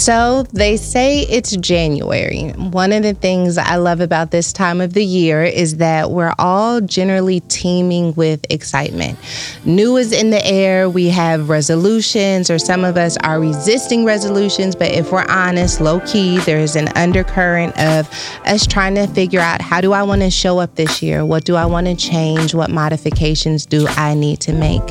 So they say it's January. One of the things I love about this time of the year is that we're all generally teeming with excitement. New is in the air. We have resolutions, or some of us are resisting resolutions. But if we're honest, low key, there's an undercurrent of us trying to figure out how do I want to show up this year? What do I want to change? What modifications do I need to make?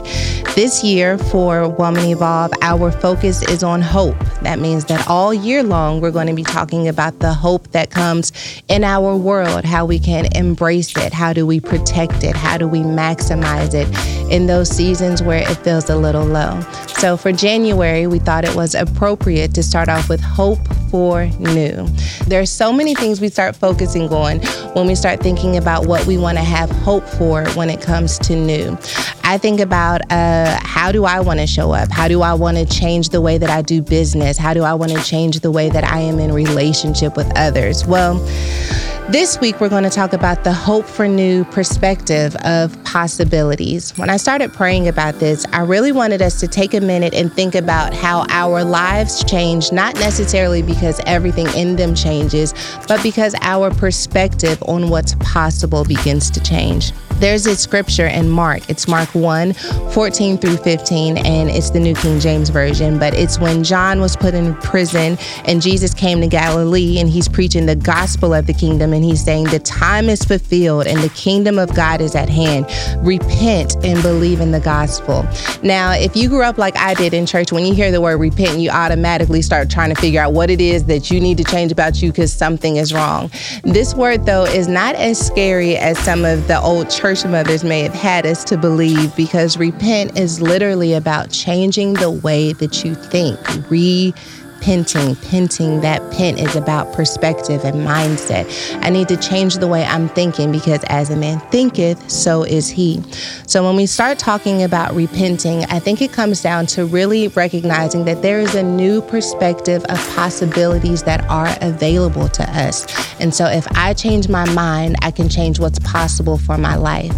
This year for Woman Evolve, our focus is on hope. That means that all year long, we're going to be talking about the hope that comes in our world, how we can embrace it, how do we protect it, how do we maximize it in those seasons where it feels a little low. So for January, we thought it was appropriate to start off with hope for new. There are so many things we start focusing on when we start thinking about what we want to have hope for when it comes to new. I think about uh, how do I want to show up? How do I want to change the way that I do business? How do I want to change the way that I am in relationship with others? Well, this week, we're going to talk about the hope for new perspective of possibilities. When I started praying about this, I really wanted us to take a minute and think about how our lives change, not necessarily because everything in them changes, but because our perspective on what's possible begins to change. There's a scripture in Mark. It's Mark 1 14 through 15, and it's the New King James Version. But it's when John was put in prison and Jesus came to Galilee and he's preaching the gospel of the kingdom and he's saying, The time is fulfilled and the kingdom of God is at hand. Repent and believe in the gospel. Now, if you grew up like I did in church, when you hear the word repent, you automatically start trying to figure out what it is that you need to change about you because something is wrong. This word, though, is not as scary as some of the old church church mothers may have had us to believe because repent is literally about changing the way that you think. Re Penting, penting, that pen is about perspective and mindset. I need to change the way I'm thinking because as a man thinketh, so is he. So when we start talking about repenting, I think it comes down to really recognizing that there is a new perspective of possibilities that are available to us. And so if I change my mind, I can change what's possible for my life.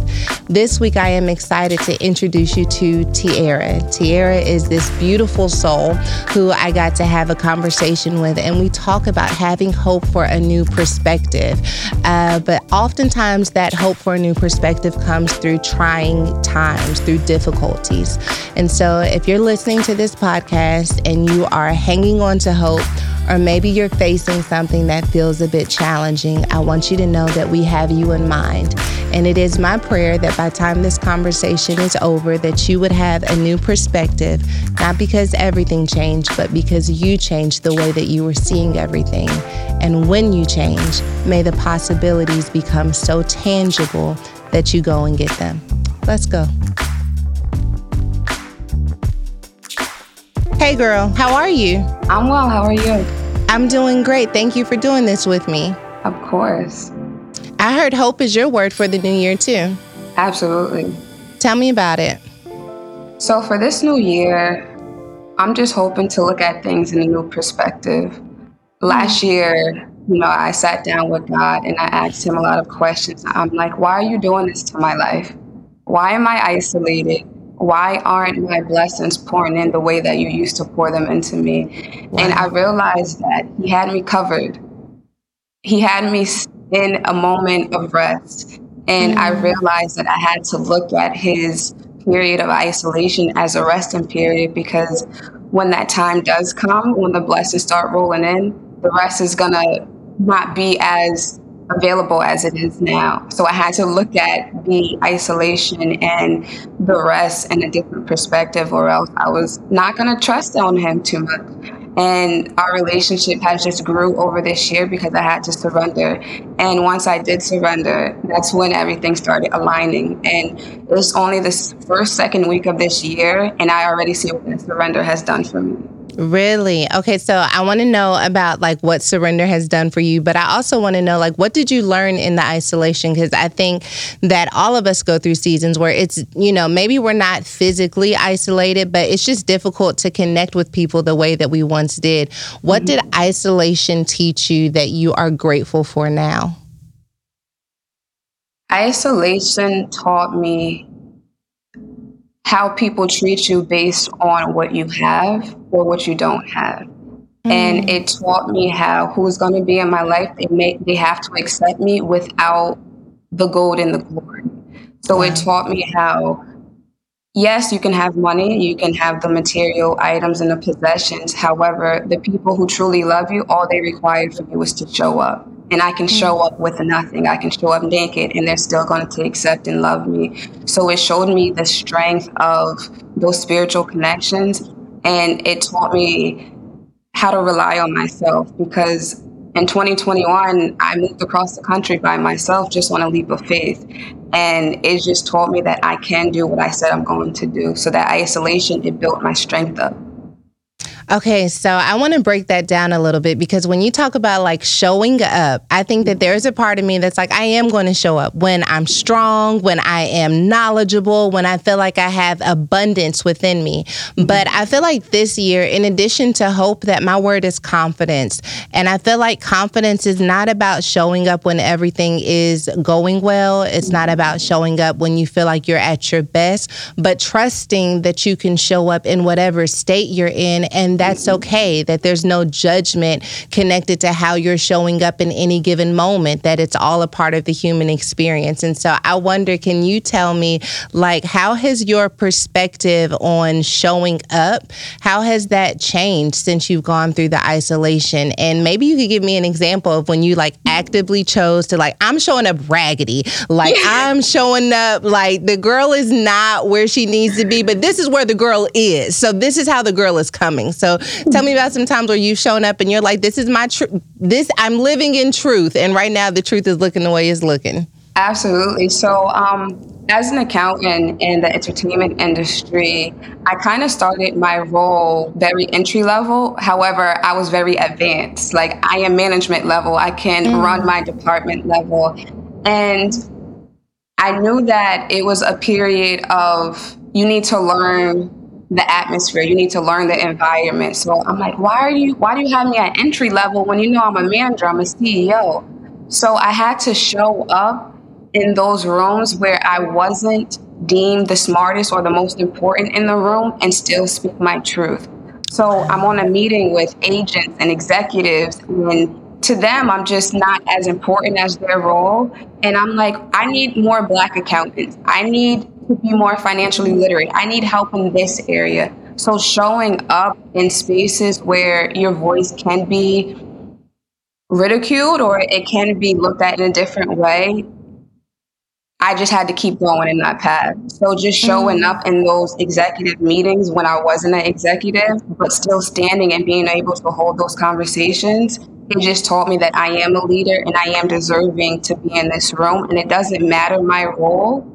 This week, I am excited to introduce you to Tiara. Tiara is this beautiful soul who I got to have a conversation with, and we talk about having hope for a new perspective. Uh, but oftentimes, that hope for a new perspective comes through trying times, through difficulties. And so, if you're listening to this podcast and you are hanging on to hope, or maybe you're facing something that feels a bit challenging, I want you to know that we have you in mind. And it is my prayer that by the time this conversation is over, that you would have a new perspective, not because everything changed, but because you changed the way that you were seeing everything. And when you change, may the possibilities become so tangible that you go and get them. Let's go. Hey, girl, how are you? I'm well. How are you? I'm doing great. Thank you for doing this with me. Of course. I heard hope is your word for the new year, too. Absolutely. Tell me about it. So, for this new year, I'm just hoping to look at things in a new perspective. Last mm. year, you know, I sat down with God and I asked him a lot of questions. I'm like, why are you doing this to my life? Why am I isolated? Why aren't my blessings pouring in the way that you used to pour them into me? Wow. And I realized that he had me covered. He had me in a moment of rest. And mm. I realized that I had to look at his period of isolation as a resting period because when that time does come, when the blessings start rolling in, the rest is going to not be as available as it is now. So I had to look at the isolation and the rest in a different perspective, or else I was not going to trust on him too much and our relationship has just grew over this year because I had to surrender. And once I did surrender, that's when everything started aligning. And it was only this first, second week of this year, and I already see what the surrender has done for me. Really? Okay, so I want to know about like what surrender has done for you, but I also want to know like what did you learn in the isolation because I think that all of us go through seasons where it's, you know, maybe we're not physically isolated, but it's just difficult to connect with people the way that we once did. What mm-hmm. did isolation teach you that you are grateful for now? Isolation taught me how people treat you based on what you have or what you don't have. Mm. And it taught me how who's going to be in my life, they make they have to accept me without the gold and the glory. So wow. it taught me how yes, you can have money, you can have the material items and the possessions. However, the people who truly love you, all they require from you is to show up and I can show up with nothing. I can show up naked and they're still going to accept and love me. So it showed me the strength of those spiritual connections and it taught me how to rely on myself because in 2021 I moved across the country by myself just on a leap of faith and it just taught me that I can do what I said I'm going to do. So that isolation it built my strength up. Okay, so I want to break that down a little bit because when you talk about like showing up, I think that there's a part of me that's like, I am going to show up when I'm strong, when I am knowledgeable, when I feel like I have abundance within me. Mm-hmm. But I feel like this year, in addition to hope, that my word is confidence. And I feel like confidence is not about showing up when everything is going well, it's not about showing up when you feel like you're at your best, but trusting that you can show up in whatever state you're in and that's okay, that there's no judgment connected to how you're showing up in any given moment, that it's all a part of the human experience. And so I wonder, can you tell me, like, how has your perspective on showing up, how has that changed since you've gone through the isolation? And maybe you could give me an example of when you like actively chose to like, I'm showing up raggedy, like I'm showing up like the girl is not where she needs to be, but this is where the girl is. So this is how the girl is coming. So tell me about some times where you've shown up and you're like, this is my truth. This I'm living in truth, and right now the truth is looking the way it's looking. Absolutely. So, um, as an accountant in the entertainment industry, I kind of started my role very entry level. However, I was very advanced. Like I am management level. I can mm. run my department level, and I knew that it was a period of you need to learn the atmosphere. You need to learn the environment. So I'm like, why are you why do you have me at entry level when you know I'm a manager, I'm a CEO? So I had to show up in those rooms where I wasn't deemed the smartest or the most important in the room and still speak my truth. So I'm on a meeting with agents and executives and to them I'm just not as important as their role and I'm like I need more black accountants. I need to be more financially literate. I need help in this area. So showing up in spaces where your voice can be ridiculed or it can be looked at in a different way, I just had to keep going in that path. So just showing mm-hmm. up in those executive meetings when I wasn't an executive, but still standing and being able to hold those conversations, it just taught me that I am a leader and I am deserving to be in this room. And it doesn't matter my role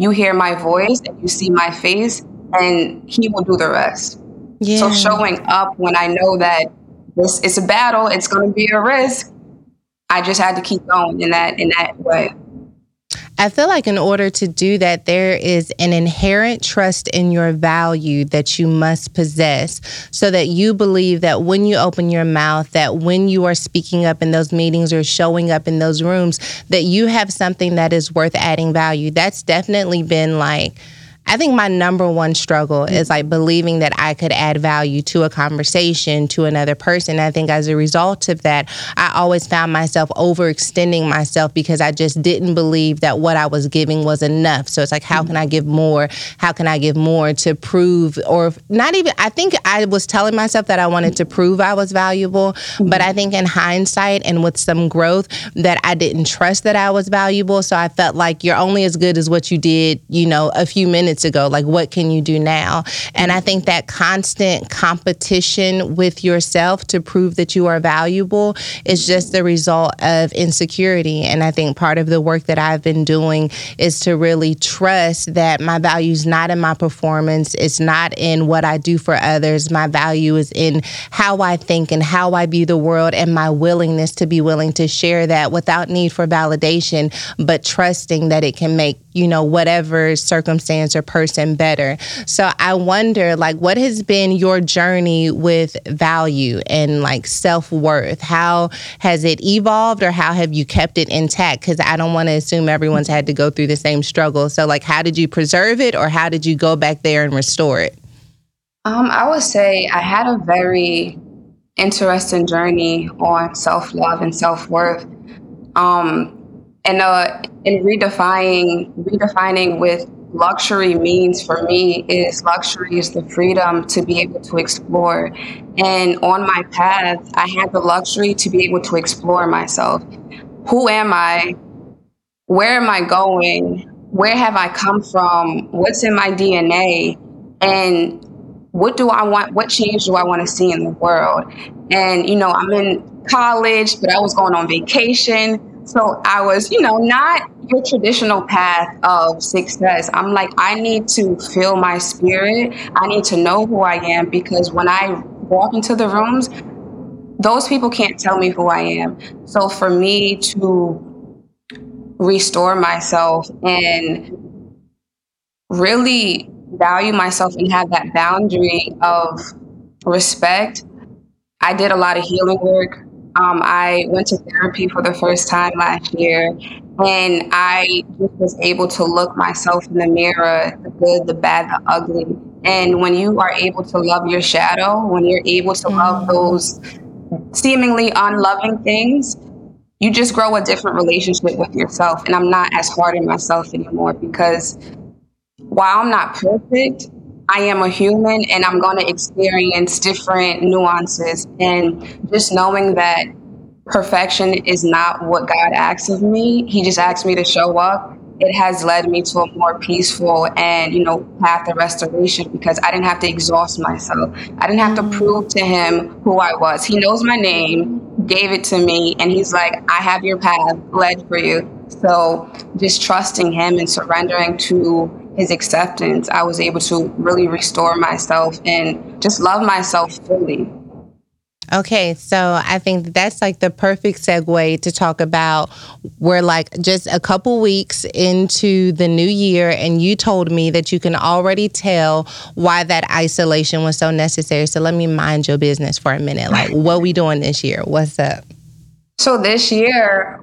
you hear my voice and you see my face and he will do the rest yeah. so showing up when i know that this is a battle it's going to be a risk i just had to keep going in that in that way I feel like in order to do that, there is an inherent trust in your value that you must possess so that you believe that when you open your mouth, that when you are speaking up in those meetings or showing up in those rooms, that you have something that is worth adding value. That's definitely been like, I think my number one struggle is like believing that I could add value to a conversation to another person. I think as a result of that, I always found myself overextending myself because I just didn't believe that what I was giving was enough. So it's like, how can I give more? How can I give more to prove, or not even, I think I was telling myself that I wanted to prove I was valuable, but I think in hindsight and with some growth, that I didn't trust that I was valuable. So I felt like you're only as good as what you did, you know, a few minutes minutes ago. Like, what can you do now? And I think that constant competition with yourself to prove that you are valuable is just the result of insecurity. And I think part of the work that I've been doing is to really trust that my value is not in my performance, it's not in what I do for others. My value is in how I think and how I view the world and my willingness to be willing to share that without need for validation, but trusting that it can make, you know, whatever circumstance or person better. So I wonder, like, what has been your journey with value and like self worth? How has it evolved or how have you kept it intact? Because I don't want to assume everyone's had to go through the same struggle. So, like, how did you preserve it or how did you go back there and restore it? Um, I would say I had a very interesting journey on self love and self worth. Um, and uh, in redefining redefining with luxury means for me is luxury is the freedom to be able to explore. And on my path, I had the luxury to be able to explore myself. Who am I? Where am I going? Where have I come from? What's in my DNA? And what do I want? What change do I want to see in the world? And, you know, I'm in college, but I was going on vacation. So I was, you know, not your traditional path of success. I'm like, I need to feel my spirit. I need to know who I am because when I walk into the rooms, those people can't tell me who I am. So for me to restore myself and really value myself and have that boundary of respect. I did a lot of healing work. Um, I went to therapy for the first time last year, and I just was able to look myself in the mirror the good, the bad, the ugly. And when you are able to love your shadow, when you're able to love mm. those seemingly unloving things, you just grow a different relationship with yourself. And I'm not as hard on myself anymore because while I'm not perfect, I am a human and I'm going to experience different nuances. And just knowing that perfection is not what God asks of me, He just asks me to show up. It has led me to a more peaceful and, you know, path of restoration because I didn't have to exhaust myself. I didn't have to mm-hmm. prove to him who I was. He knows my name, gave it to me, and he's like, I have your path led for you. So just trusting him and surrendering to his acceptance, I was able to really restore myself and just love myself fully. Okay, so I think that's like the perfect segue to talk about. We're like just a couple weeks into the new year, and you told me that you can already tell why that isolation was so necessary. So let me mind your business for a minute. Like, what we doing this year? What's up? So this year,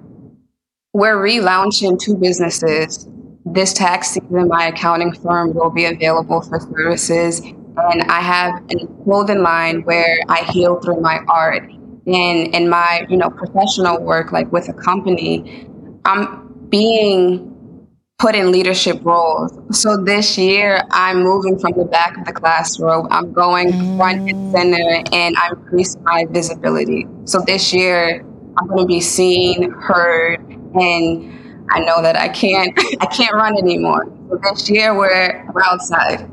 we're relaunching two businesses this tax season, my accounting firm will be available for services. And I have a clothing line where I heal through my art. And in my, you know, professional work, like with a company, I'm being put in leadership roles. So this year, I'm moving from the back of the classroom. I'm going front and mm. center, and I'm increasing my visibility. So this year, I'm going to be seen, heard, and I know that I can't I can't run anymore. So this year we're we're outside.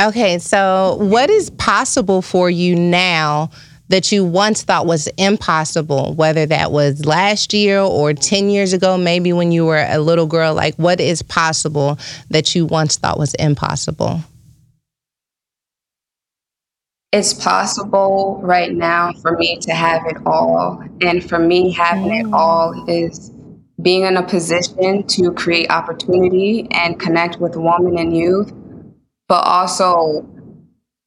Okay, so what is possible for you now that you once thought was impossible, whether that was last year or 10 years ago, maybe when you were a little girl? Like, what is possible that you once thought was impossible? It's possible right now for me to have it all. And for me, having mm. it all is being in a position to create opportunity and connect with women and youth, but also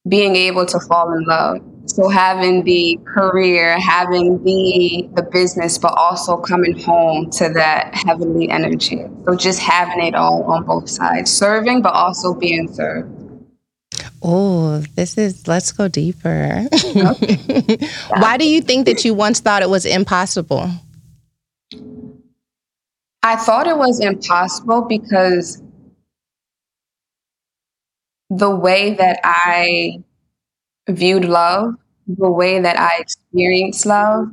being able to fall in love. So having the career, having the the business, but also coming home to that heavenly energy. So just having it all on both sides, serving, but also being served. Oh, this is, let's go deeper. Okay. Why do you think that you once thought it was impossible? I thought it was impossible because the way that I viewed love, the way that I experienced love,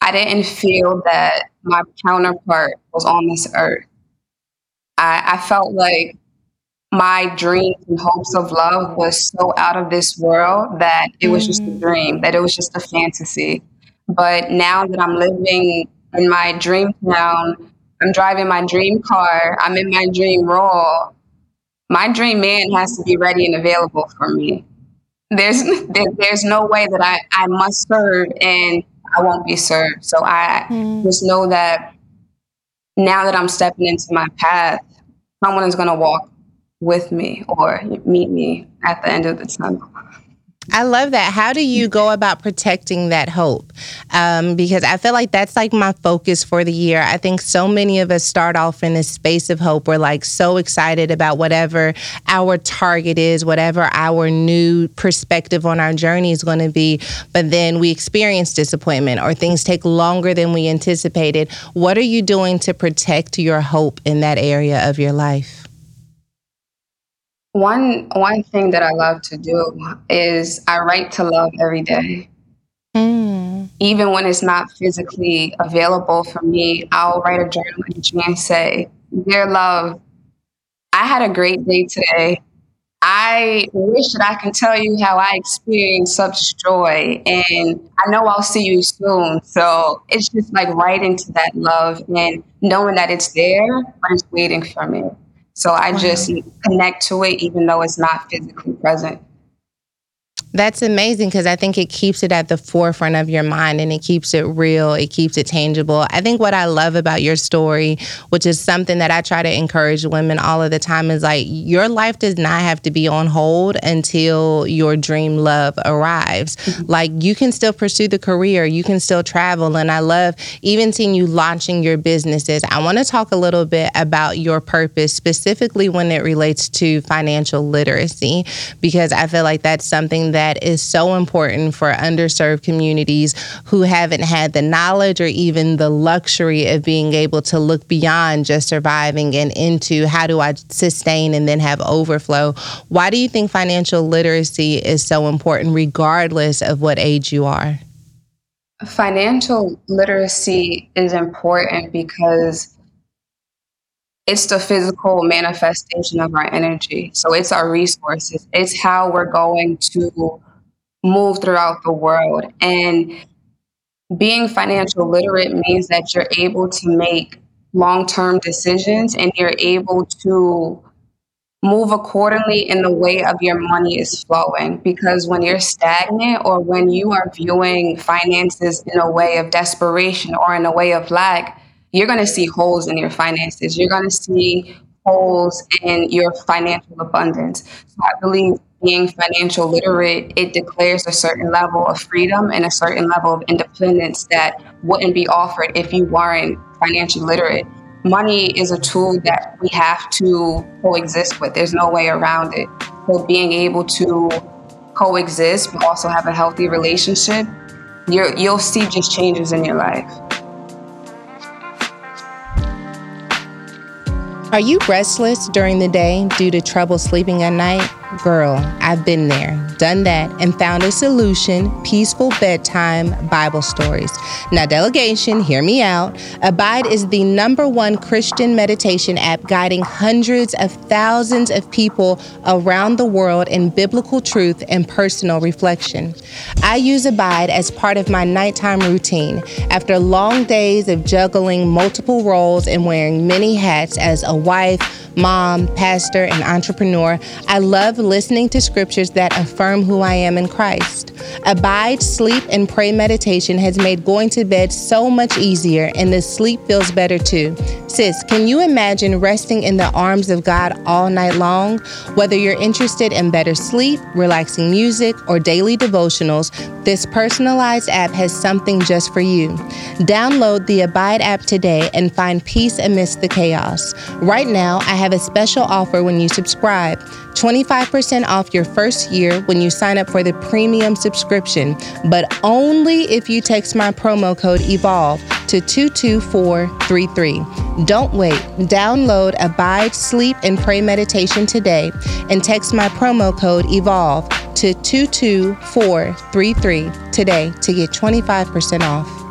I didn't feel that my counterpart was on this earth. I, I felt like my dreams and hopes of love was so out of this world that it was just a Mm. dream, that it was just a fantasy. But now that I'm living in my dream town, I'm driving my dream car, I'm in my dream role, my dream man has to be ready and available for me. There's there, there's no way that I, I must serve and I won't be served. So I Mm. just know that now that I'm stepping into my path, someone is gonna walk with me or meet me at the end of the tunnel. I love that. How do you go about protecting that hope? Um, because I feel like that's like my focus for the year. I think so many of us start off in this space of hope. We're like so excited about whatever our target is, whatever our new perspective on our journey is going to be. But then we experience disappointment or things take longer than we anticipated. What are you doing to protect your hope in that area of your life? One one thing that I love to do is I write to love every day. Mm. Even when it's not physically available for me, I'll write a journal entry and say, Dear love, I had a great day today. I wish that I can tell you how I experienced such joy, and I know I'll see you soon. So it's just like right into that love and knowing that it's there, but it's waiting for me. So I just connect to it, even though it's not physically present. That's amazing because I think it keeps it at the forefront of your mind and it keeps it real. It keeps it tangible. I think what I love about your story, which is something that I try to encourage women all of the time, is like your life does not have to be on hold until your dream love arrives. Mm-hmm. Like you can still pursue the career, you can still travel. And I love even seeing you launching your businesses. I want to talk a little bit about your purpose, specifically when it relates to financial literacy, because I feel like that's something that is so important for underserved communities who haven't had the knowledge or even the luxury of being able to look beyond just surviving and into how do I sustain and then have overflow. Why do you think financial literacy is so important, regardless of what age you are? Financial literacy is important because it's the physical manifestation of our energy. So it's our resources. It's how we're going to move throughout the world. And being financial literate means that you're able to make long term decisions and you're able to move accordingly in the way of your money is flowing because when you're stagnant or when you are viewing finances in a way of desperation or in a way of lack you're going to see holes in your finances you're going to see holes in your financial abundance so i believe being financial literate it declares a certain level of freedom and a certain level of independence that wouldn't be offered if you weren't financially literate money is a tool that we have to coexist with. There's no way around it. So being able to coexist but also have a healthy relationship, you're, you'll see just changes in your life. Are you restless during the day due to trouble sleeping at night? Girl, I've been there, done that, and found a solution peaceful bedtime Bible stories. Now, delegation, hear me out. Abide is the number one Christian meditation app guiding hundreds of thousands of people around the world in biblical truth and personal reflection. I use Abide as part of my nighttime routine. After long days of juggling multiple roles and wearing many hats as a wife, mom, pastor, and entrepreneur, I love listening to scriptures that affirm who I am in Christ. Abide, sleep, and pray meditation has made going to bed so much easier, and the sleep feels better too. Sis, can you imagine resting in the arms of God all night long? Whether you're interested in better sleep, relaxing music, or daily devotionals, this personalized app has something just for you. Download the Abide app today and find peace amidst the chaos. Right now, I have a special offer when you subscribe 25% off your first year when you sign up for the premium subscription, but only if you text my promo code EVOLVE to 22433. Don't wait. Download Abide, Sleep, and Pray Meditation today and text my promo code EVOLVE to 22433 today to get 25% off.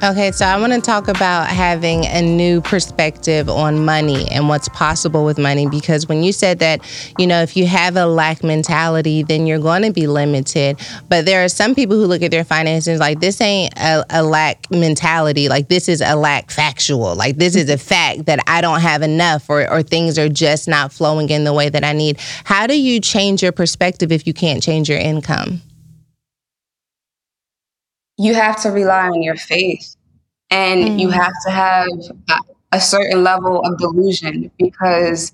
Okay, so I want to talk about having a new perspective on money and what's possible with money because when you said that, you know, if you have a lack mentality, then you're going to be limited. But there are some people who look at their finances like this ain't a, a lack mentality, like this is a lack factual, like this is a fact that I don't have enough or, or things are just not flowing in the way that I need. How do you change your perspective if you can't change your income? You have to rely on your faith and mm. you have to have a, a certain level of delusion because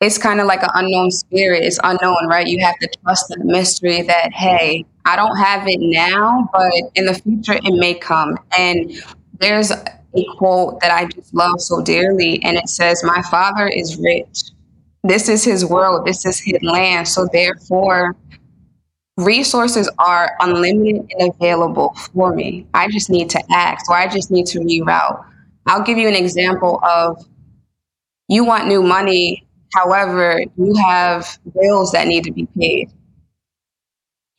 it's kind of like an unknown spirit. It's unknown, right? You have to trust the mystery that, hey, I don't have it now, but in the future it may come. And there's a quote that I just love so dearly, and it says, My father is rich. This is his world, this is his land. So therefore, resources are unlimited and available for me. I just need to ask or I just need to reroute. I'll give you an example of you want new money, however, you have bills that need to be paid.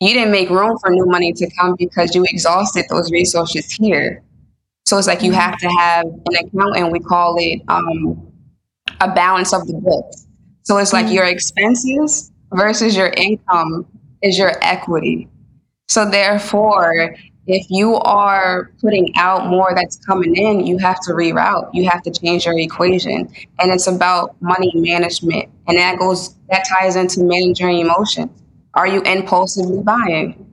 You didn't make room for new money to come because you exhausted those resources here. So it's like you have to have an account, and we call it um, a balance of the books. So it's like mm-hmm. your expenses versus your income is your equity. So therefore, if you are putting out more that's coming in, you have to reroute. You have to change your equation. And it's about money management. And that goes that ties into managing emotions. Are you impulsively buying?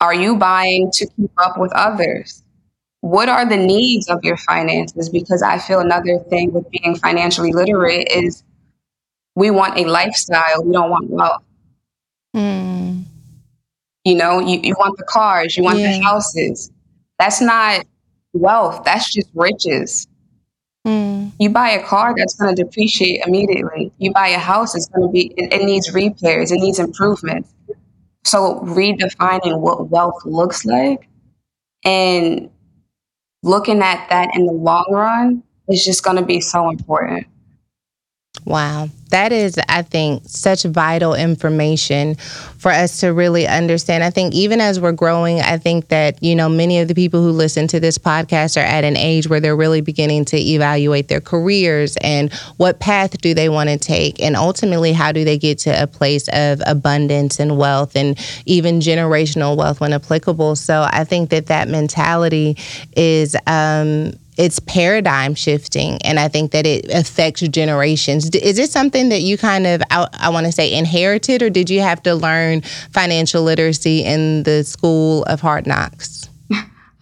Are you buying to keep up with others? What are the needs of your finances? Because I feel another thing with being financially literate is we want a lifestyle, we don't want wealth. Mm. You know, you, you want the cars, you want yeah. the houses. That's not wealth, that's just riches. Mm. You buy a car that's going to depreciate immediately. You buy a house, it's going to be, it, it needs repairs, it needs improvements. So, redefining what wealth looks like and looking at that in the long run is just going to be so important. Wow. That is, I think, such vital information for us to really understand. I think even as we're growing, I think that, you know, many of the people who listen to this podcast are at an age where they're really beginning to evaluate their careers and what path do they want to take. And ultimately, how do they get to a place of abundance and wealth and even generational wealth when applicable. So I think that that mentality is, um, it's paradigm shifting and i think that it affects generations. Is it something that you kind of i, I want to say inherited or did you have to learn financial literacy in the school of hard knocks?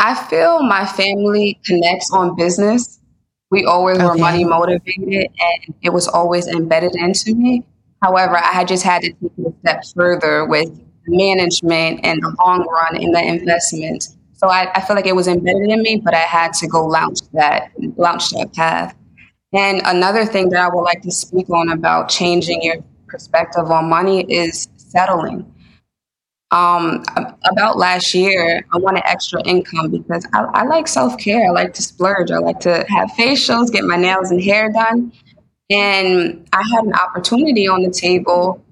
I feel my family connects on business. We always okay. were money motivated and it was always embedded into me. However i had just had to take it a step further with management and the long run in the investment so I, I feel like it was embedded in me, but I had to go launch that launch that path. And another thing that I would like to speak on about changing your perspective on money is settling. Um, about last year, I wanted extra income because I, I like self care. I like to splurge. I like to have facials, get my nails and hair done. And I had an opportunity on the table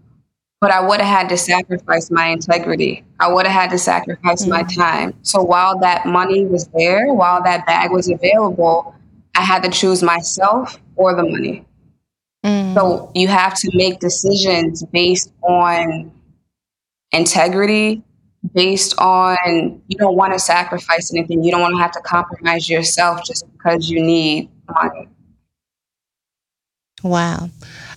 but I would have had to sacrifice my integrity. I would have had to sacrifice mm-hmm. my mm. time. So while that money was there, while that bag was available, I had to choose myself or the money. Mm-hmm. So you have to make decisions based on integrity, based on you don't want to sacrifice anything. You don't want to have to compromise yourself just because you need money. Wow.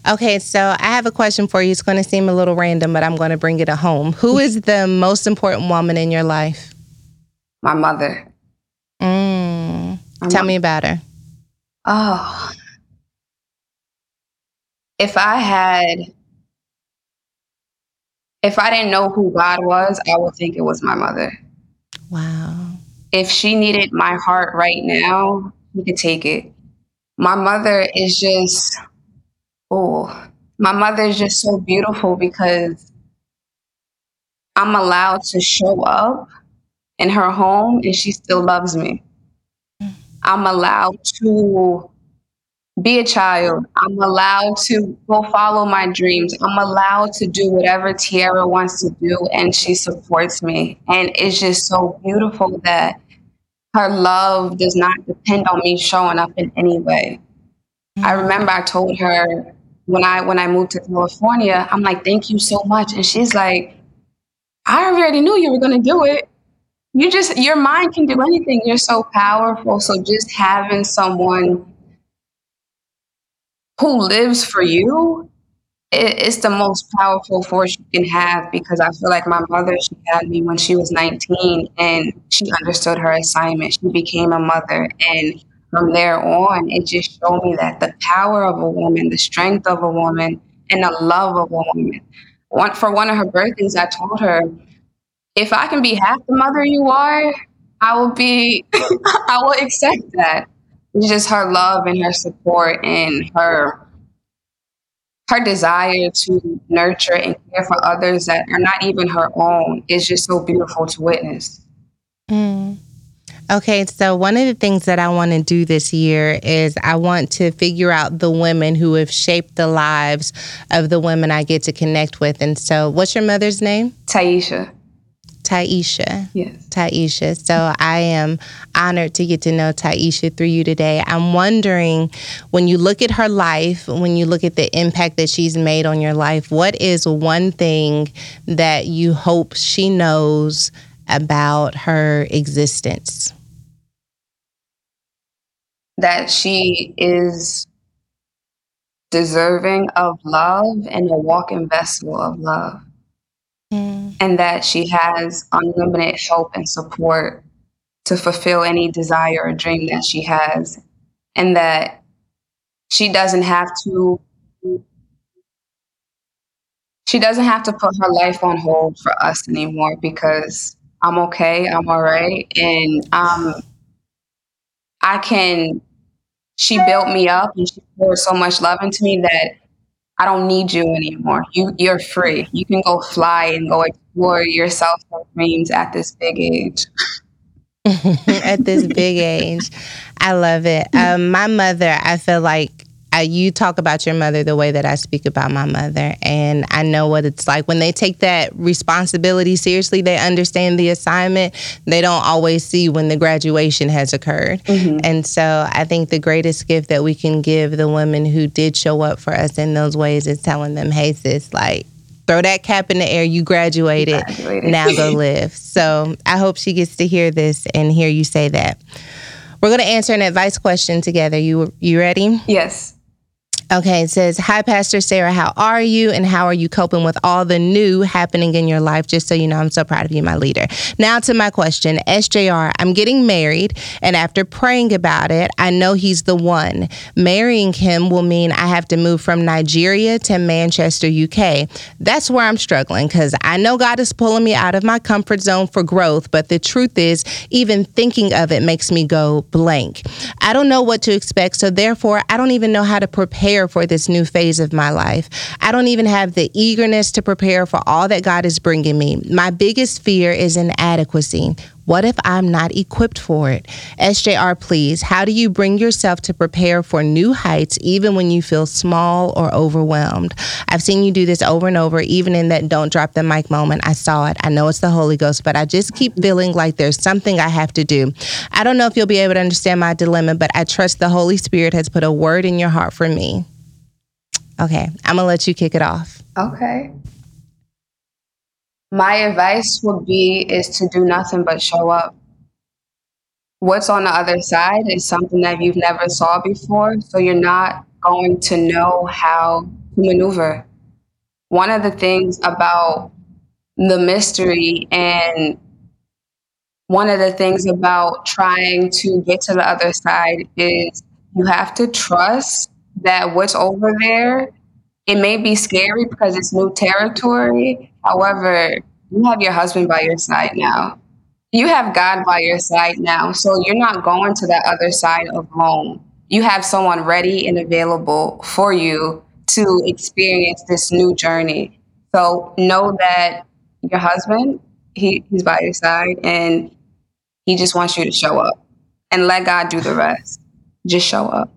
Okay, so I have a question for you. It's going to seem a little random, but I'm going to bring it home. Who is the most important woman in your life? My mother. Mm. Tell me about her. Oh. If I had, if I didn't know who God was, I would think it was my mother. Wow. If she needed my heart right now, we could take it. My mother is just oh, my mother is just so beautiful because I'm allowed to show up in her home and she still loves me. I'm allowed to be a child. I'm allowed to go follow my dreams. I'm allowed to do whatever Tiara wants to do and she supports me. And it's just so beautiful that her love does not depend on me showing up in any way. I mm. remember I told her when I when I moved to California, I'm like, thank you so much. And she's like, I already knew you were gonna do it. You just your mind can do anything. You're so powerful. So just having someone who lives for you it, it's the most powerful force you can have because I feel like my mother, she had me when she was 19 and she understood her assignment. She became a mother. And from there on, it just showed me that the power of a woman, the strength of a woman, and the love of a woman. One, for one of her birthdays, I told her, if I can be half the mother you are, I will be, I will accept that. It's just her love and her support and her her desire to nurture and care for others that are not even her own is just so beautiful to witness. Mm. Okay, so one of the things that I want to do this year is I want to figure out the women who have shaped the lives of the women I get to connect with. And so, what's your mother's name? Taisha. Taisha. Yes. Taisha. So I am honored to get to know Taisha through you today. I'm wondering when you look at her life, when you look at the impact that she's made on your life, what is one thing that you hope she knows about her existence? That she is deserving of love and a walking vessel of love. Mm. And that she has unlimited help and support to fulfill any desire or dream that she has. And that she doesn't have to she doesn't have to put her life on hold for us anymore because I'm okay, I'm all right. And um I can she built me up and she poured so much love into me that I don't need you anymore. You you're free. You can go fly and go explore yourself and dreams at this big age. at this big age. I love it. Um, my mother, I feel like I, you talk about your mother the way that I speak about my mother. And I know what it's like when they take that responsibility seriously, they understand the assignment. They don't always see when the graduation has occurred. Mm-hmm. And so I think the greatest gift that we can give the women who did show up for us in those ways is telling them, hey, sis, like, throw that cap in the air. You graduated. graduated. Now go live. So I hope she gets to hear this and hear you say that. We're going to answer an advice question together. You you ready? Yes. Okay, it says, Hi, Pastor Sarah, how are you? And how are you coping with all the new happening in your life? Just so you know, I'm so proud of you, my leader. Now to my question SJR, I'm getting married, and after praying about it, I know he's the one. Marrying him will mean I have to move from Nigeria to Manchester, UK. That's where I'm struggling because I know God is pulling me out of my comfort zone for growth, but the truth is, even thinking of it makes me go blank. I don't know what to expect, so therefore, I don't even know how to prepare prepare for this new phase of my life. I don't even have the eagerness to prepare for all that God is bringing me. My biggest fear is inadequacy. What if I'm not equipped for it? SJR, please, how do you bring yourself to prepare for new heights even when you feel small or overwhelmed? I've seen you do this over and over, even in that don't drop the mic moment. I saw it. I know it's the Holy Ghost, but I just keep feeling like there's something I have to do. I don't know if you'll be able to understand my dilemma, but I trust the Holy Spirit has put a word in your heart for me. Okay, I'm gonna let you kick it off. Okay. My advice would be is to do nothing but show up. What's on the other side is something that you've never saw before, so you're not going to know how to maneuver. One of the things about the mystery and one of the things about trying to get to the other side is you have to trust that what's over there, it may be scary because it's new territory. However, you have your husband by your side now. You have God by your side now. So you're not going to that other side of home. You have someone ready and available for you to experience this new journey. So know that your husband, he, he's by your side and he just wants you to show up and let God do the rest. Just show up.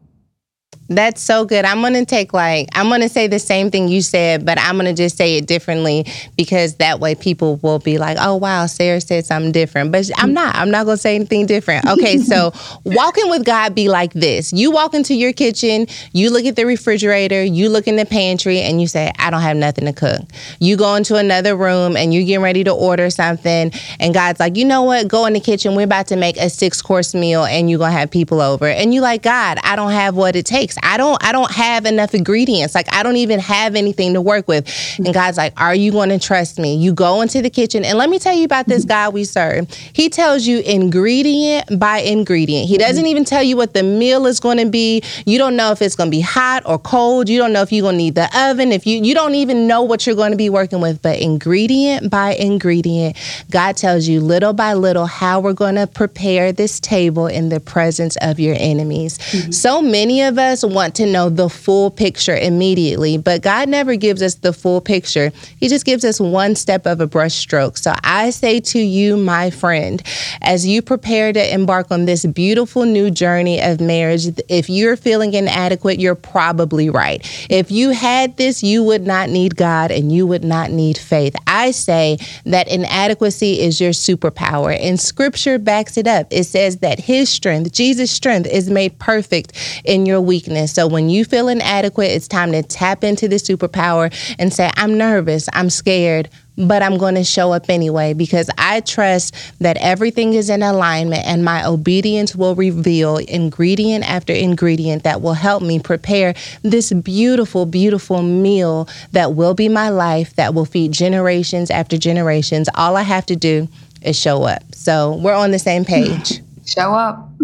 That's so good. I'm going to take like, I'm going to say the same thing you said, but I'm going to just say it differently because that way people will be like, oh, wow, Sarah said something different. But I'm not. I'm not going to say anything different. Okay, so walking with God be like this you walk into your kitchen, you look at the refrigerator, you look in the pantry, and you say, I don't have nothing to cook. You go into another room and you're getting ready to order something, and God's like, you know what? Go in the kitchen. We're about to make a six course meal, and you're going to have people over. And you like, God, I don't have what it takes. I don't I don't have enough ingredients. Like I don't even have anything to work with. And mm-hmm. God's like, "Are you going to trust me?" You go into the kitchen and let me tell you about this mm-hmm. God we serve. He tells you ingredient by ingredient. He doesn't mm-hmm. even tell you what the meal is going to be. You don't know if it's going to be hot or cold. You don't know if you're going to need the oven. If you you don't even know what you're going to be working with, but ingredient by ingredient, God tells you little by little how we're going to prepare this table in the presence of your enemies. Mm-hmm. So many of us want to know the full picture immediately, but God never gives us the full picture. He just gives us one step of a brushstroke. So I say to you, my friend, as you prepare to embark on this beautiful new journey of marriage, if you're feeling inadequate, you're probably right. If you had this, you would not need God and you would not need faith. I say that inadequacy is your superpower, and scripture backs it up. It says that his strength, Jesus' strength, is made perfect in your weakness. So when you feel inadequate, it's time to tap into the superpower and say, I'm nervous, I'm scared, but I'm going to show up anyway because I trust that everything is in alignment and my obedience will reveal ingredient after ingredient that will help me prepare this beautiful, beautiful meal that will be my life, that will feed generations after generations. All I have to do is show up. So we're on the same page. Show up.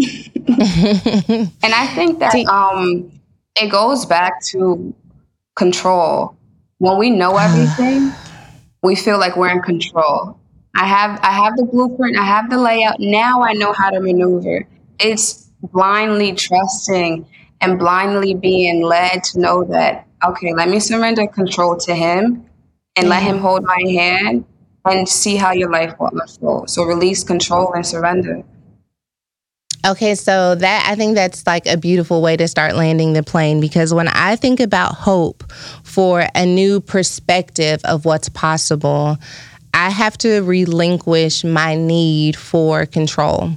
and I think that um, it goes back to control. When we know everything, we feel like we're in control. I have I have the blueprint, I have the layout. Now I know how to maneuver. It's blindly trusting and blindly being led to know that okay, let me surrender control to him and let him hold my hand and see how your life will unfold. So release control and surrender. Okay, so that I think that's like a beautiful way to start landing the plane because when I think about hope for a new perspective of what's possible, I have to relinquish my need for control.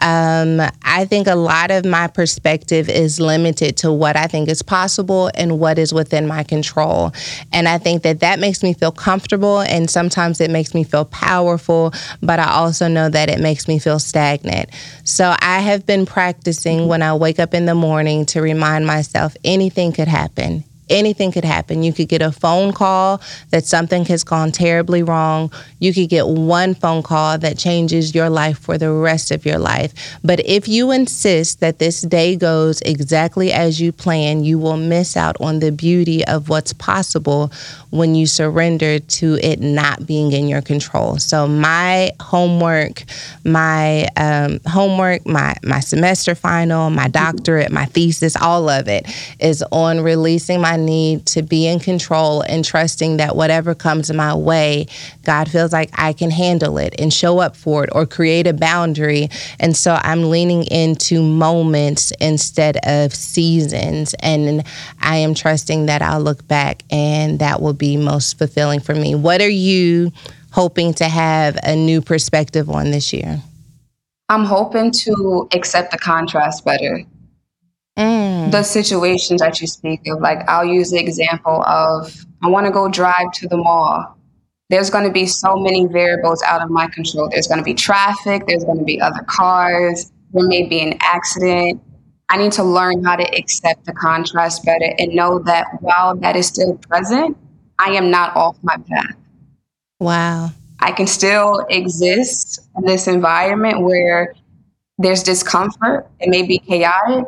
Um, I think a lot of my perspective is limited to what I think is possible and what is within my control. And I think that that makes me feel comfortable and sometimes it makes me feel powerful, but I also know that it makes me feel stagnant. So I have been practicing when I wake up in the morning to remind myself anything could happen anything could happen. You could get a phone call that something has gone terribly wrong. You could get one phone call that changes your life for the rest of your life. But if you insist that this day goes exactly as you plan, you will miss out on the beauty of what's possible when you surrender to it not being in your control. So my homework, my um, homework, my my semester final, my doctorate, my thesis, all of it is on releasing my need to be in control and trusting that whatever comes my way, God feels like I can handle it and show up for it or create a boundary. And so I'm leaning into moments instead of seasons. And I am trusting that I'll look back and that will be most fulfilling for me. What are you hoping to have a new perspective on this year? I'm hoping to accept the contrast better. Mm. The situations that you speak of, like I'll use the example of I want to go drive to the mall. There's going to be so many variables out of my control. There's going to be traffic, there's going to be other cars, there may be an accident. I need to learn how to accept the contrast better and know that while that is still present, I am not off my path. Wow. I can still exist in this environment where there's discomfort, it may be chaotic,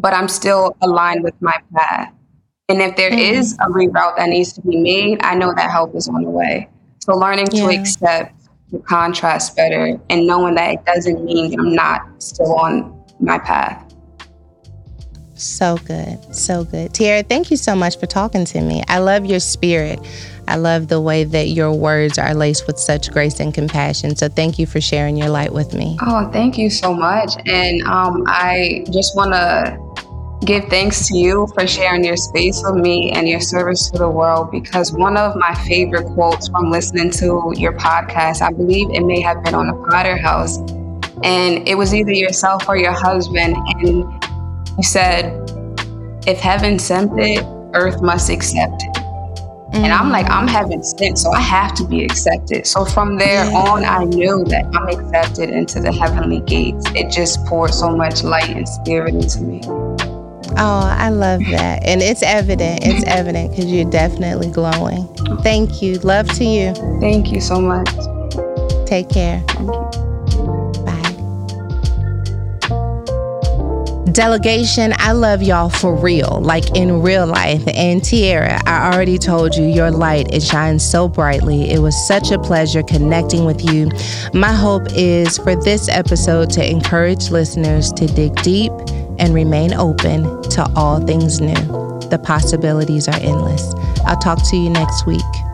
but I'm still aligned with my path. And if there mm-hmm. is a reroute that needs to be made, I know that help is on the way. So learning yeah. to accept the contrast better and knowing that it doesn't mean I'm not still on my path. So good. So good. Tiara, thank you so much for talking to me. I love your spirit. I love the way that your words are laced with such grace and compassion. So thank you for sharing your light with me. Oh, thank you so much. And um, I just want to give thanks to you for sharing your space with me and your service to the world because one of my favorite quotes from listening to your podcast, I believe it may have been on the Potter House, and it was either yourself or your husband, and you said, If heaven sent it, earth must accept it. Mm-hmm. And I'm like, I'm heaven sent, so I have to be accepted. So from there on, I knew that I'm accepted into the heavenly gates. It just poured so much light and spirit into me. Oh, I love that. And it's evident. It's evident because you're definitely glowing. Thank you. Love to you. Thank you so much. Take care. Bye. Delegation, I love y'all for real, like in real life. And Tiara, I already told you your light, it shines so brightly. It was such a pleasure connecting with you. My hope is for this episode to encourage listeners to dig deep and remain open to all things new. The possibilities are endless. I'll talk to you next week.